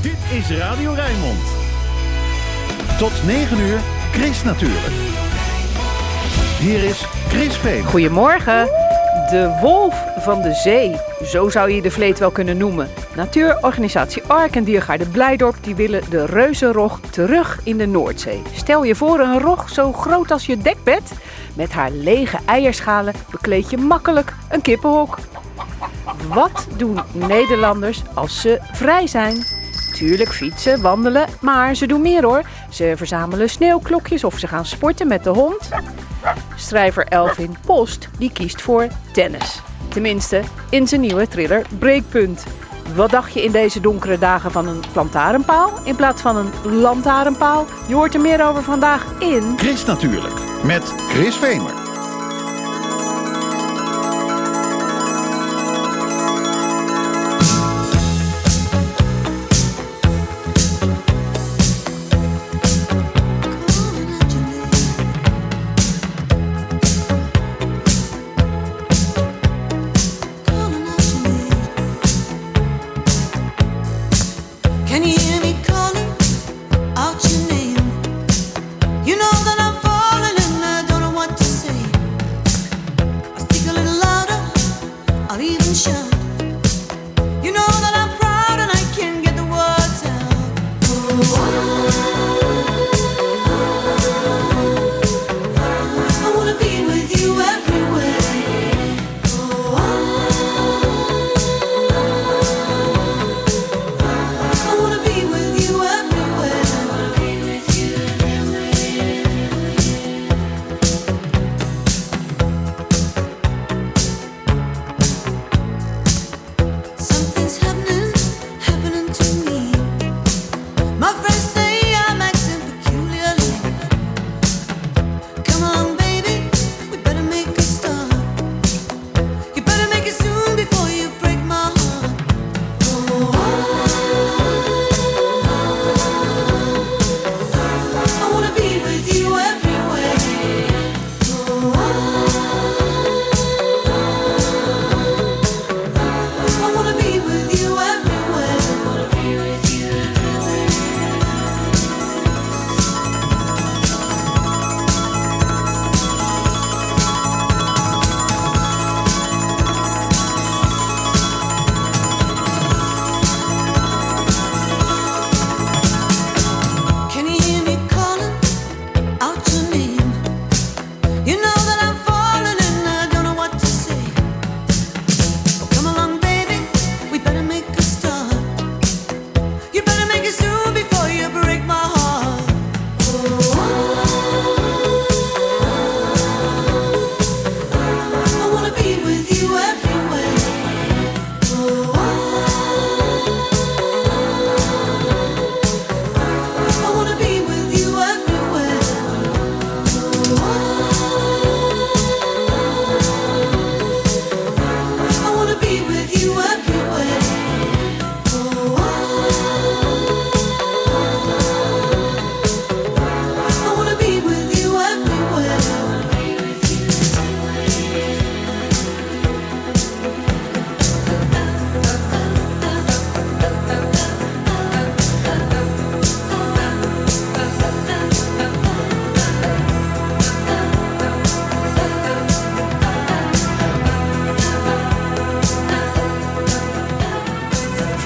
Dit is Radio Rijnmond. Tot 9 uur, Chris natuurlijk. Hier is Chris Veen. Goedemorgen. De wolf van de zee. Zo zou je de vleet wel kunnen noemen. Natuurorganisatie Ark en Diergaarde Blijdorp die willen de reuzenrog terug in de Noordzee. Stel je voor een rog zo groot als je dekbed. Met haar lege eierschalen bekleed je makkelijk een kippenhok. Wat doen Nederlanders als ze vrij zijn? Tuurlijk fietsen, wandelen, maar ze doen meer hoor. Ze verzamelen sneeuwklokjes of ze gaan sporten met de hond. Schrijver Elvin Post die kiest voor tennis. Tenminste, in zijn nieuwe thriller Breekpunt. Wat dacht je in deze donkere dagen van een plantarenpaal in plaats van een lantaarnpaal? Je hoort er meer over vandaag in... Chris natuurlijk, met Chris Vemer.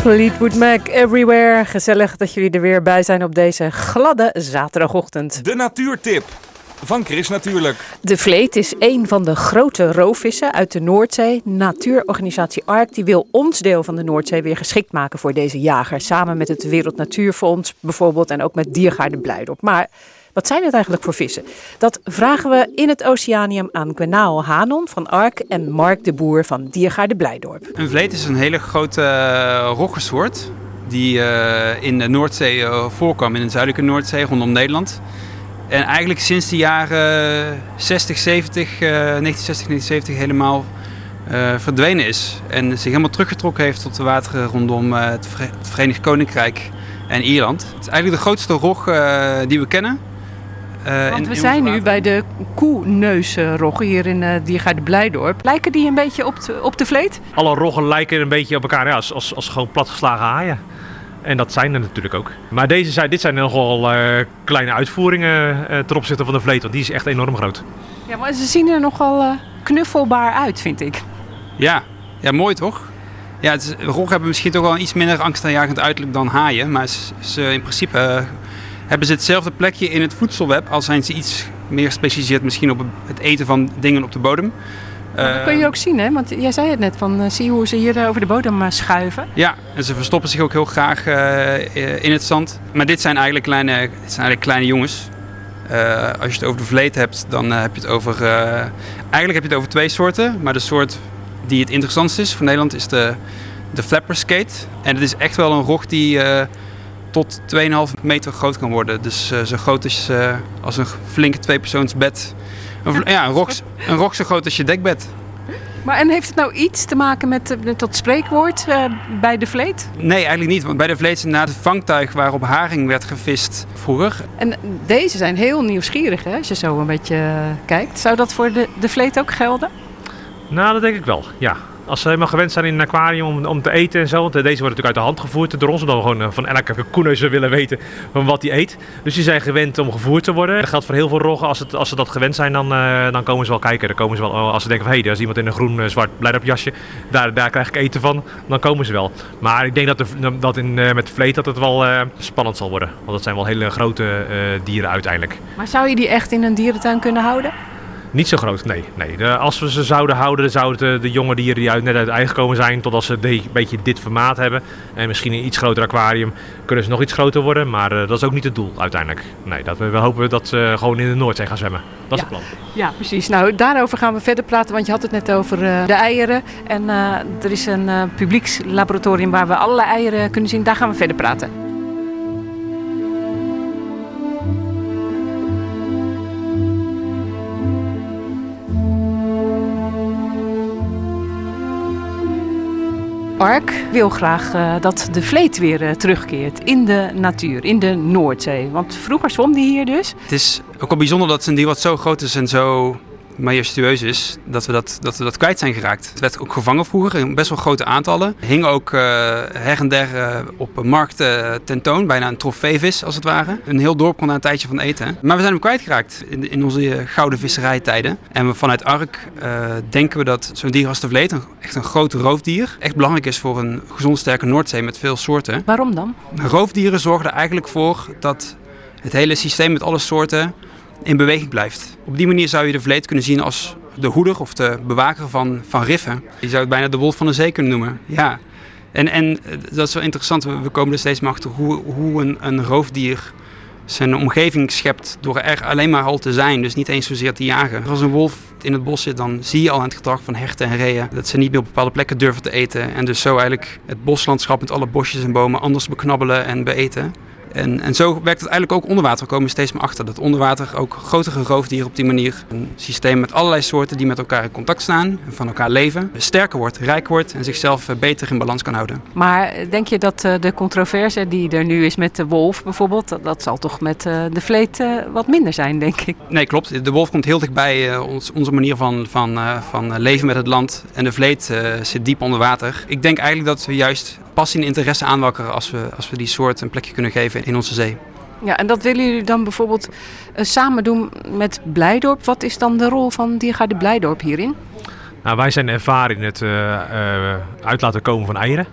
Fleetwood Mac everywhere. Gezellig dat jullie er weer bij zijn op deze gladde zaterdagochtend. De natuurtip. Van Chris natuurlijk. De vleet is een van de grote roofvissen uit de Noordzee. Natuurorganisatie ARK die wil ons deel van de Noordzee weer geschikt maken voor deze jager. Samen met het Wereld Natuurfonds bijvoorbeeld en ook met Diergaarde Blijdorp. Maar wat zijn het eigenlijk voor vissen? Dat vragen we in het Oceanium aan Gwenao Hanon van ARK en Mark de Boer van Diergaarde Blijdorp. Een vleet is een hele grote uh, roggensoort die uh, in de Noordzee uh, voorkwam, in de zuidelijke Noordzee rondom Nederland. En eigenlijk sinds de jaren 60, 70, 1960, 1970 helemaal verdwenen is. En zich helemaal teruggetrokken heeft tot de wateren rondom het, Verenigd Koninkrijk en Ierland. Het is eigenlijk de grootste rog die we kennen. Eh, Want we in zijn nu bij de koeneusroggen hier in uh, Diergaarde Blijdorp. Lijken die een beetje op de, op de vleet? Alle roggen lijken een beetje op elkaar ja, als, als, als gewoon platgeslagen haaien. En dat zijn er natuurlijk ook. Maar deze zijn, dit zijn nogal eh, kleine uitvoeringen eh, ten opzichte van de vleet, want die is echt enorm groot. Ja, maar ze zien er nogal uh, knuffelbaar uit, vind ik. Ja, ja mooi toch? Ja, het is, roggen hebben misschien toch wel een iets minder angstaanjagend uiterlijk dan haaien. Maar ze, ze in principe uh, hebben ze hetzelfde plekje in het voedselweb. Al zijn ze iets meer gespecialiseerd misschien op het eten van dingen op de bodem. Dat kun je ook zien, hè? Want jij zei het net, van uh, zie hoe ze hier over de bodem uh, schuiven. Ja, en ze verstoppen zich ook heel graag in het zand. Maar dit zijn eigenlijk kleine, dit zijn eigenlijk kleine jongens. Als je het over de vleet hebt, dan heb je het over. Eigenlijk heb je het over twee soorten. Maar de soort die het interessantst is voor Nederland is de, de flapper skate. En het is echt wel een rog die tot 2,5 meter groot kan worden. Dus zo groot als, als een flinke tweepersoonsbed. Een, ja, een rog, een rog zo groot als je dekbed. Maar en heeft het nou iets te maken met, met dat spreekwoord uh, bij de vleet? Nee, eigenlijk niet. Want bij de vleet is inderdaad het vangtuig waarop haring werd gevist vroeger. En deze zijn heel nieuwsgierig, hè, als je zo een beetje kijkt. Zou dat voor de, de vleet ook gelden? Nou, dat denk ik wel, ja. Als ze helemaal gewend zijn in een aquarium om, om te eten en zo. Want deze worden natuurlijk uit de hand gevoerd door ons. Omdat we gewoon uh, van elke koeneus willen weten van wat die eet. Dus die zijn gewend om gevoerd te worden. Dat geldt voor heel veel roggen. Als, het, als ze dat gewend zijn, dan, uh, dan komen ze wel kijken. Dan komen ze wel, als ze denken van hé, hey, er is iemand in een groen-zwart uh, jasje. Daar, daar krijg ik eten van. Dan komen ze wel. Maar ik denk dat, de, dat in, uh, met vleet dat het wel spannend zal worden. Want dat zijn wel hele grote dieren uiteindelijk. Maar zou je die echt in een dierentuin kunnen houden? Niet zo groot, nee. nee. Als we ze zouden houden, dan zouden de, de jonge dieren die uit, net uit eigen gekomen zijn, totdat ze een beetje dit formaat hebben. En misschien een iets groter aquarium, kunnen ze nog iets groter worden. Maar uh, dat is ook niet het doel uiteindelijk. Nee, dat, we, we hopen dat ze gewoon in de Noordzee gaan zwemmen. Dat is het plan. Ja, precies. Nou, daarover gaan we verder praten, want je had het net over uh, de eieren. En uh, er is een publiekslaboratorium waar we allerlei eieren kunnen zien. Daar gaan we verder praten. Ark wil graag uh, dat de vleet weer uh, terugkeert in de natuur, in de Noordzee. Want vroeger zwom die hier dus. Het is ook wel bijzonder dat het een dier wat zo groot is en zo majestueus is, dat we dat, dat we dat kwijt zijn geraakt. Het werd ook gevangen vroeger in best wel grote aantallen. Hing ook uh, her en der uh, op markten tentoon, bijna een trofeevis als het ware. Een heel dorp kon daar een tijdje van eten. Maar we zijn hem kwijtgeraakt in, in onze gouden visserijtijden. En we, vanuit Ark denken we dat zo'n dier als de vleet, een, echt een groot roofdier, echt belangrijk is voor een gezond sterke Noordzee met veel soorten. Waarom dan? Roofdieren zorgen er eigenlijk voor dat het hele systeem met alle soorten in beweging blijft. Op die manier zou je de vleet kunnen zien als de hoeder of de bewaker van, van riffen. Je zou het bijna de wolf van de zee kunnen noemen. Ja. En, en dat is wel interessant, we komen er steeds meer achter hoe, hoe een, een roofdier zijn omgeving schept door er alleen maar al te zijn. Dus niet eens zozeer te jagen. Als een wolf in het bos zit, dan zie je al aan het gedrag van herten en reeën dat ze niet meer op bepaalde plekken durven te eten. En dus zo eigenlijk het boslandschap met alle bosjes en bomen anders beknabbelen en beeten. En, en zo werkt het eigenlijk ook onder water. We komen steeds meer achter dat onder water ook grotere roofdieren op die manier een systeem met allerlei soorten die met elkaar in contact staan en van elkaar leven, sterker wordt, rijk wordt en zichzelf beter in balans kan houden. Maar denk je dat de controverse die er nu is met de wolf bijvoorbeeld, dat, dat zal toch met de vleet wat minder zijn, denk ik? Nee, klopt. De wolf komt heel dichtbij ons, onze manier van, van, van leven met het land en de vleet zit diep onder water. Ik denk eigenlijk dat we juist passie en interesse aanwakkeren als we, als we die soort een plekje kunnen geven in onze zee. Ja, en dat willen jullie dan bijvoorbeeld uh, samen doen met Blijdorp. Wat is dan de rol van Diergaarde Blijdorp hierin? Nou, wij zijn ervaren in het uh, uh, uit laten komen van eieren.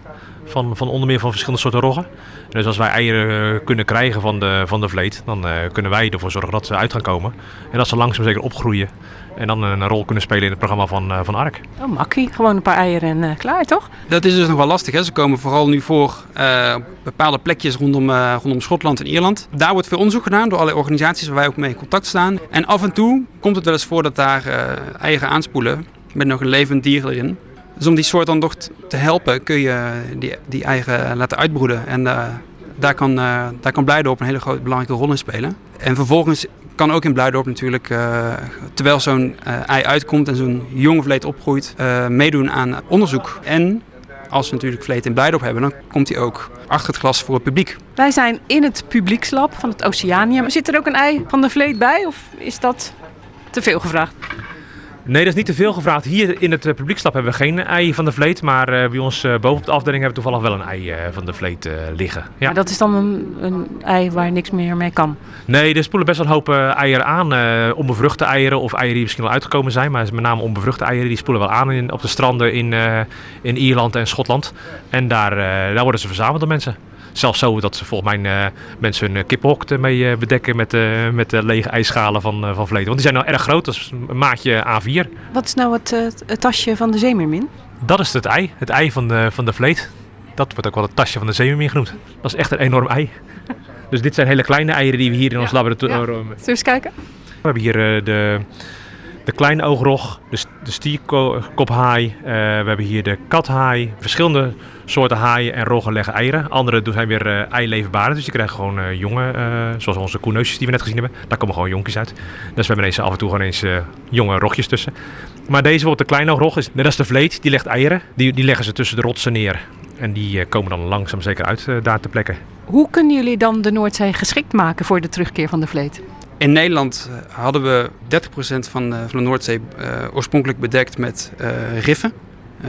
Van, van onder meer van verschillende soorten roggen. Dus als wij eieren kunnen krijgen van de, van de vleet, dan kunnen wij ervoor zorgen dat ze uit gaan komen. En dat ze langzaam zeker opgroeien. En dan een rol kunnen spelen in het programma van, uh, van ARK. Oh, makkie. Gewoon een paar eieren en uh, klaar, toch? Dat is dus nog wel lastig. Hè? Ze komen vooral nu voor uh, bepaalde plekjes rondom, rondom Schotland en Ierland. Daar wordt veel onderzoek gedaan door allerlei organisaties waar wij ook mee in contact staan. En af en toe komt het wel eens voor dat daar eieren aanspoelen met nog een levend dier erin. Dus om die soort dan toch te helpen kun je die, die eieren laten uitbroeden. En daar kan, daar kan Blijdorp een hele grote belangrijke rol in spelen. En vervolgens kan ook in Blijdorp natuurlijk, uh, terwijl zo'n uh, ei uitkomt en zo'n jonge vleet opgroeit, uh, meedoen aan onderzoek. En als we natuurlijk Vleet in Blijdorp hebben, dan komt hij ook achter het glas voor het publiek. Wij zijn in het publiekslab van het Oceanium. Zit er ook een ei van de vleet bij of is dat te veel gevraagd? Nee, dat is niet te veel gevraagd. Hier in het eh, publiekslab hebben we geen ei van de vleet. Maar eh, bij ons eh, boven op de afdeling hebben we toevallig wel een ei van de vleet liggen. Ja. Maar dat is dan een, een ei waar niks meer mee kan. Nee, er spoelen best wel een hoop eieren aan. onbevruchte eieren of eieren die misschien al uitgekomen zijn. Maar met name onbevruchte eieren die spoelen wel aan in, op de stranden in, in Ierland en Schotland. En daar, daar worden ze verzameld door mensen. Zelfs zo dat ze volgens mij eh, mensen hun eh, kippenhok ermee eh, bedekken met, met de lege ijsschalen van, van. Want die zijn nou erg groot, dat is een maatje A4. Wat is nou het, het tasje van de zeemeermin? Dat is het ei, het ei van de, van de vleet. Dat wordt ook wel het tasje van de zeemermin genoemd. Dat is echt een enorm ei. Dus dit zijn hele kleine eieren die we hier in ons laboratorium... Zullen we eens kijken? We hebben hier de, de kleine oogrog, de, de stierkophaai. eh, we hebben hier de kathaai. Verschillende soorten haaien en roggen leggen eieren. Andere zijn weer eilevenbare, dus die krijgen gewoon jonge, eh, zoals onze koeneusjes die we net gezien hebben. Daar komen gewoon jonkies uit. Dus we hebben deze af en toe gewoon eens jonge rogjes tussen. Maar deze wordt de kleine oogrog, is net als de vleet, die legt eieren. Die, die leggen ze tussen de rotsen neer. En die komen dan langzaam zeker uit daar te plekken. Hoe kunnen jullie dan de Noordzee geschikt maken voor de terugkeer van de vleet? In Nederland eh, hadden we 30% van, eh, van de Noordzee eh, oorspronkelijk bedekt met riffen.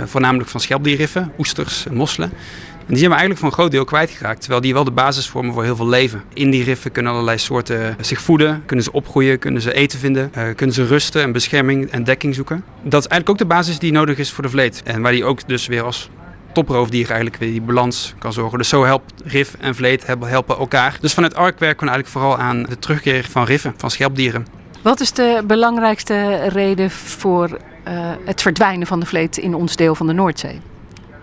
Voornamelijk van schelpdierriffen, oesters en mosselen. En die zijn we eigenlijk voor een groot deel kwijtgeraakt. Terwijl die wel de basis vormen voor heel veel leven. In die riffen kunnen allerlei soorten zich voeden. Kunnen ze opgroeien, kunnen ze eten vinden. kunnen ze rusten en bescherming en dekking zoeken. Dat is eigenlijk ook de basis die nodig is voor de vleet. En waar die ook dus weer als toproofdier eigenlijk weer die balans kan zorgen. Dus zo helpt RIF en vleet helpen elkaar. Dus vanuit ARK werken we eigenlijk vooral aan de terugkeer van riffen, van schelpdieren. Wat is de belangrijkste reden voor eh, het verdwijnen van de vleet in ons deel van de Noordzee?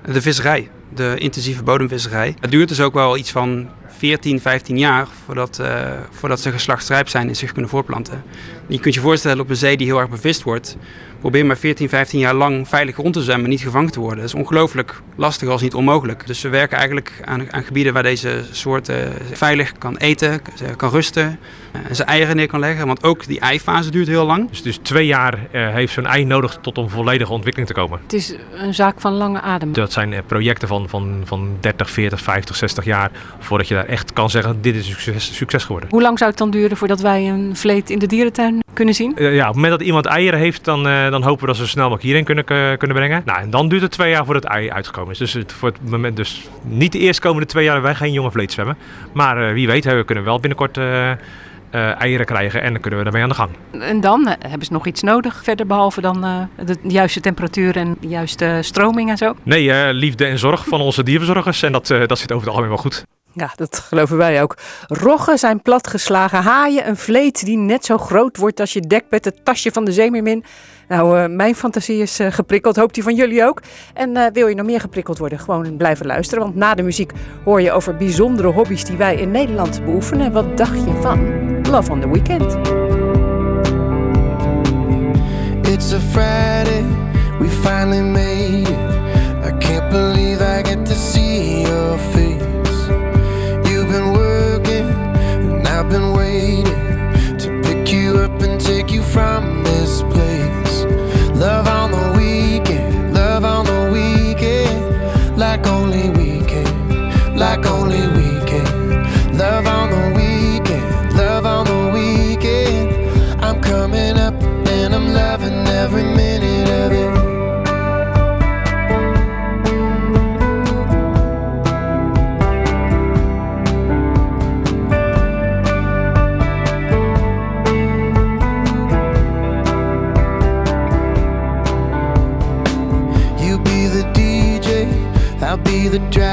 De visserij, de intensieve bodemvisserij. Het duurt dus ook wel iets van 14, 15 jaar voordat, eh, voordat ze geslachtsrijp zijn en zich kunnen voortplanten. Je kunt je voorstellen op een zee die heel erg bevist wordt. Probeer maar 14, 15 jaar lang veilig rond te zwemmen, niet gevangen te worden. Dat is ongelooflijk lastig als niet onmogelijk. Dus we werken eigenlijk aan, aan gebieden waar deze soort eh, veilig kan eten, kan rusten eh, en zijn eieren neer kan leggen. Want ook die eifase duurt heel lang. Dus, dus twee jaar eh, heeft zo'n ei nodig tot een volledige ontwikkeling te komen. Het is een zaak van lange adem. Dat zijn eh, projecten van, van, van 30, 40, 50, 60 jaar voordat je daar echt kan zeggen dit is een succes, succes geworden. Hoe lang zou het dan duren voordat wij een vleet in de dierentuin kunnen zien? Eh, ja, op het moment dat iemand eieren heeft, dan, eh, dan hopen we dat ze snel mogelijk hierin kunnen, eh, kunnen brengen. Nou, en dan duurt het twee jaar voordat het ei uitgekomen is. Dus het, voor het moment, dus niet de eerstkomende twee jaar wij geen jonge vleet zwemmen. Maar wie weet, we kunnen wel binnenkort eh, eieren krijgen en dan kunnen we daarmee aan de gang. En dan eh, hebben ze nog iets nodig verder, behalve dan eh, de juiste temperatuur en de juiste stroming en zo? Nee, eh, liefde en zorg van onze dierverzorgers en dat, eh, dat zit over het algemeen wel goed. Ja, dat geloven wij ook. Roggen zijn platgeslagen haaien, een vleet die net zo groot wordt als je dekbed, het tasje van de zeemeermin. Nou, eh, mijn fantasie is geprikkeld, hoopt die van jullie ook. En eh, wil je nog meer geprikkeld worden, gewoon blijven luisteren. Want na de muziek hoor je over bijzondere hobby's die wij in Nederland beoefenen. Wat dacht je van Love on the Weekend? It's a Friday, we finally made it. I can't believe I get to see your face. You've been working, and I've been waiting to pick you up and take you from the driver.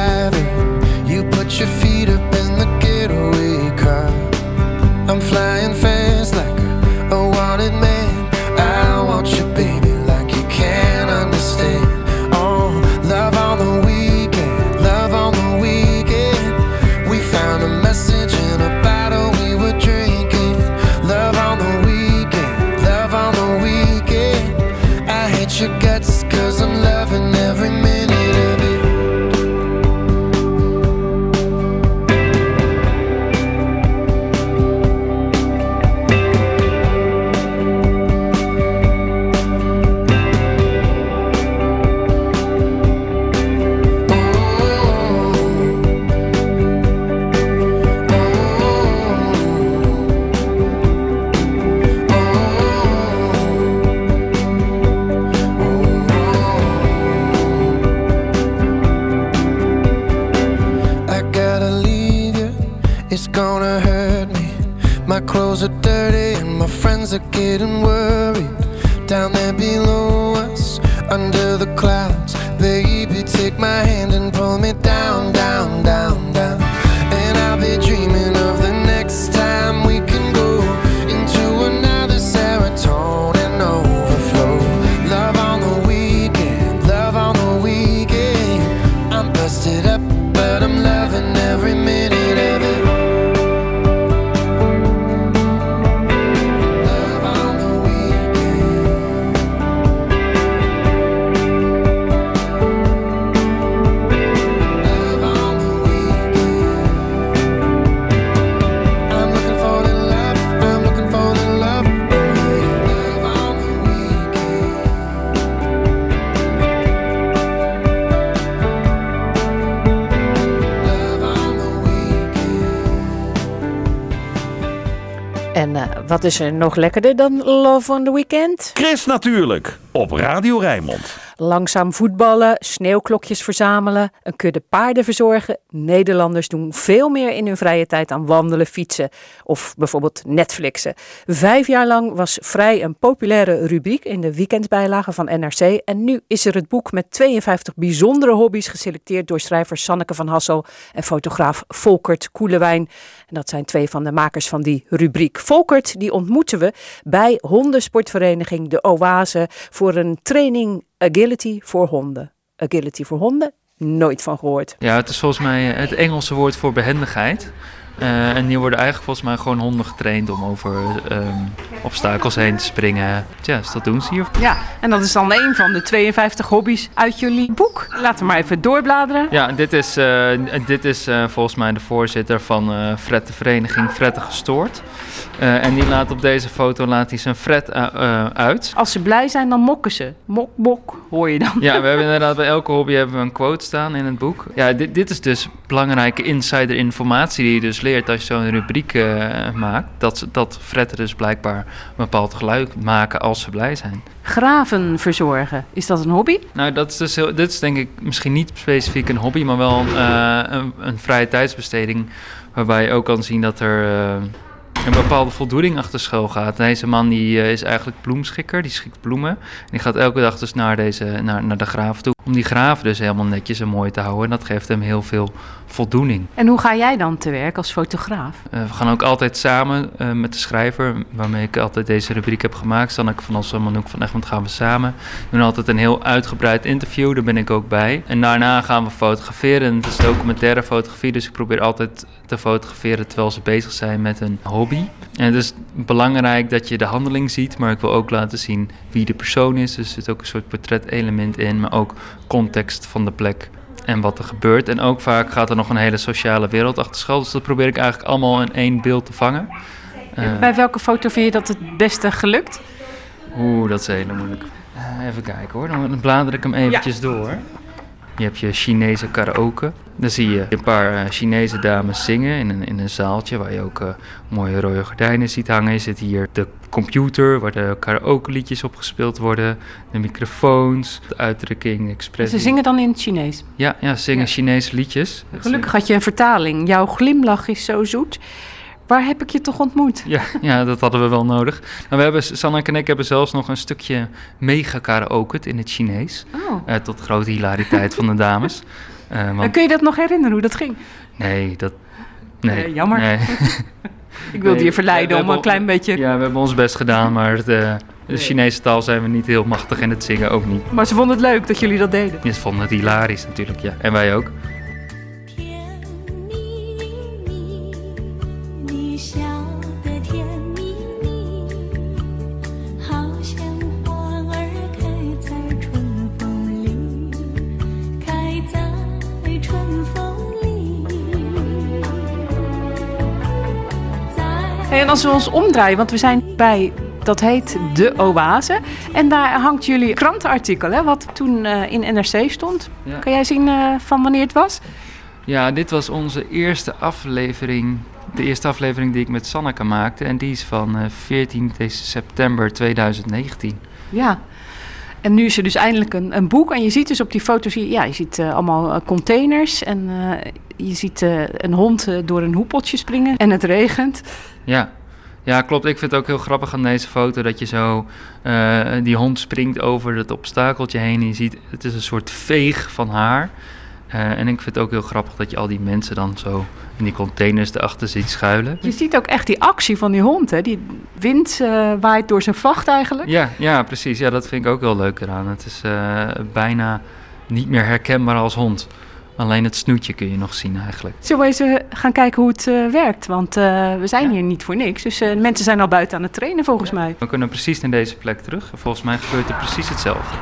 Wat is er nog lekkerder dan Love on the Weekend? Chris natuurlijk, op Radio Rijnmond. Langzaam voetballen, sneeuwklokjes verzamelen, een kudde paarden verzorgen. Nederlanders doen veel meer in hun vrije tijd aan wandelen, fietsen of bijvoorbeeld Netflixen. Vijf jaar lang was Vrij een populaire rubriek in de weekendbijlage van NRC. En nu is er het boek met 52 bijzondere hobby's geselecteerd door schrijver Sanneke van Hassel en fotograaf Volkert Koelewijn. En dat zijn twee van de makers van die rubriek. Volkert, die ontmoeten we bij hondensportvereniging De Oase voor een training agility voor honden. Agility voor honden? Nooit van gehoord. Ja, het is volgens mij het Engelse woord voor behendigheid. Eh, en hier worden eigenlijk volgens mij gewoon honden getraind om over ehm, obstakels heen te springen. Ja, dus dat doen ze hier. Ja, en dat is dan een van de 52 hobby's uit jullie boek. Laten we maar even doorbladeren. Ja, dit is, eh, dit is eh, volgens mij de voorzitter van Fred de vereniging Fretten Gestoord. En die laat op deze foto laat hij zijn Fred eh, uit. Als ze blij zijn, dan mokken ze. Mok, mok, hoor je dan. Ja, we hebben inderdaad bij elke hobby hebben we een quote staan in het boek. Ja, dit, dit is dus belangrijke insider informatie die je dus leert als je zo'n rubriek eh, maakt. Dat, ze- dat fretten dus blijkbaar een bepaald geluid maken als ze blij zijn. Graven verzorgen. Is dat een hobby? Nou, dat is dus heel, dit is denk ik misschien niet specifiek een hobby, maar wel eh, een, een vrije tijdsbesteding. Waarbij je ook kan zien dat er eh, een bepaalde voldoening achter schuil gaat. Deze man die, is eigenlijk bloemschikker, die schikt bloemen. En die gaat elke dag dus naar, deze, naar, naar de graven toe. Om die graven dus helemaal netjes en mooi te houden. En dat geeft hem heel veel voldoening. En hoe ga jij dan te werk als fotograaf? Eh, we gaan ook altijd samen eh, met de schrijver, waarmee ik altijd deze rubriek heb gemaakt. Sanneke van Ossel en Manouk van Egmond gaan we samen. We doen altijd een heel uitgebreid interview, daar ben ik ook bij. En daarna gaan we fotograferen. En het is documentaire fotografie, dus ik probeer altijd te fotograferen terwijl ze bezig zijn met een hobby. En het is belangrijk dat je de handeling ziet, maar ik wil ook laten zien wie de persoon is. Dus er zit ook een soort portret-element in, maar ook context van de plek en wat er gebeurt. En ook vaak gaat er nog een hele sociale wereld achter schuil. Dus dat probeer ik eigenlijk allemaal in één beeld te vangen. Eh, Bij welke foto vind je dat het beste gelukt? Oeh, dat is heel moeilijk. Eh, even kijken hoor, dan blader ik hem eventjes door. Je hebt je Chinese karaoke. Dan zie je een paar eh, Chinese dames zingen in een, in een zaaltje waar je ook eh, mooie rode gordijnen ziet hangen. Je zit hier de computer waar de karaoke liedjes op gespeeld worden. De microfoons, de uitdrukking, de expressie. Ze zingen dan in het Chinees. Ja, ja, ze zingen Ja. Chinese liedjes. Gelukkig had je een vertaling. Jouw glimlach is zo zoet. Waar heb ik je toch ontmoet? Ja, ja, dat hadden we wel nodig. Nou, we hebben, Sanne en ik hebben zelfs nog een stukje mega karaoke in het Chinees. Oh. Eh, tot grote hilariteit van de dames. Eh, want, kun je dat nog herinneren, hoe dat ging? nee, dat... Nee, Eh, jammer. nee. Ik wilde Nee, je verleiden om een klein beetje... Ja, we hebben ons best gedaan, maar eh, de Chinese taal zijn we niet heel machtig en het zingen ook niet. Maar ze vonden het leuk dat jullie dat deden. Je vonden het hilarisch natuurlijk, ja. En wij ook. Als we ons omdraaien, want we zijn bij, dat heet De Oase. En daar hangt jullie krantenartikel, hè, wat toen eh, in NRC stond. Ja. Kan jij zien eh, van wanneer het was? Ja, dit was onze eerste aflevering. De eerste aflevering die ik met Sanneke maakte. En die is van eh, 14 september 2019. Ja. En nu is er dus eindelijk een, een boek. En je ziet dus op die foto, zie je, ja, je ziet eh, allemaal eh, containers. En eh, je ziet eh, een hond eh, door een hoepeltje springen. En het regent. Ja. Ja, klopt. Ik vind het ook heel grappig aan deze foto dat je zo eh, die hond springt over het obstakeltje heen. En je ziet, het is een soort veeg van haar. Eh, en ik vind het ook heel grappig dat je al die mensen dan zo in die containers erachter ziet schuilen. Je ziet ook echt die actie van die hond. Hè? Die wind eh, waait door zijn vacht eigenlijk. Ja, ja, precies. Ja, dat vind ik ook heel leuk eraan. Het is bijna niet meer herkenbaar als hond. Alleen het snoetje kun je nog zien eigenlijk. Zullen we eens eh, gaan kijken hoe het eh, werkt? Want eh, we zijn hier niet voor niks. Dus mensen zijn al buiten aan het trainen volgens mij. We kunnen precies naar deze plek terug. Volgens mij gebeurt er precies hetzelfde.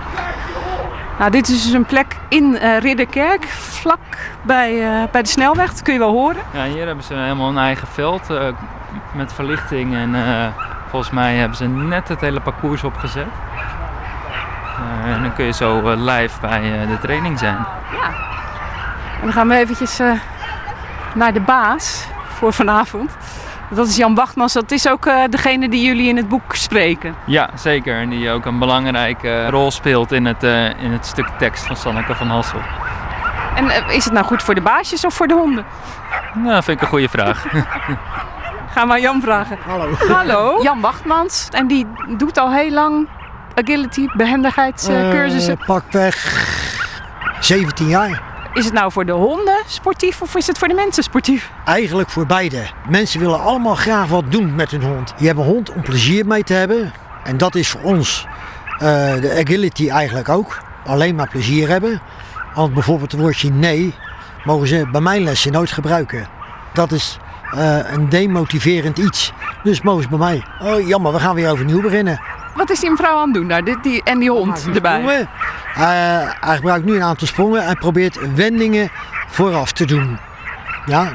Nou, dit is dus een plek in Ridderkerk, vlak bij, bij de snelweg. Dat kun je wel horen. Ja, hier hebben ze helemaal een eigen veld met verlichting. En volgens mij hebben ze net het hele parcours opgezet. En dan kun je zo live bij de training zijn. En dan gaan we eventjes eh, naar de baas voor vanavond. Dat is Jan Wachtmans. Dat is ook eh, degene die jullie in het boek spreken. Ja, zeker. En die ook een belangrijke rol speelt in het, eh, in het stuk tekst van Sanneke van Hassel. En is het nou goed voor de baasjes of voor de honden? Nou, dat vind ik een goede vraag. Gaan we aan Jan vragen. Hallo. Hallo, Jan Wachtmans. En die doet al heel lang agility, behendigheidscursussen. Eh, pakweg 17 jaar. Is het nou voor de honden sportief of is het voor de mensen sportief? Eigenlijk voor beide. Mensen willen allemaal graag wat doen met hun hond. Je hebt een hond om plezier mee te hebben. En dat is voor ons eh, de agility eigenlijk ook. Alleen maar plezier hebben. Want bijvoorbeeld het woordje nee mogen ze bij mijn lessen nooit gebruiken. Dat is eh, een demotiverend iets. Dus mogen ze bij mij. Oh jammer, we gaan weer overnieuw beginnen. Wat is die mevrouw aan het doen daar? Die, en die hond erbij. Sprongen. Eh, hij gebruikt nu een aantal sprongen en probeert wendingen vooraf te doen. Ja,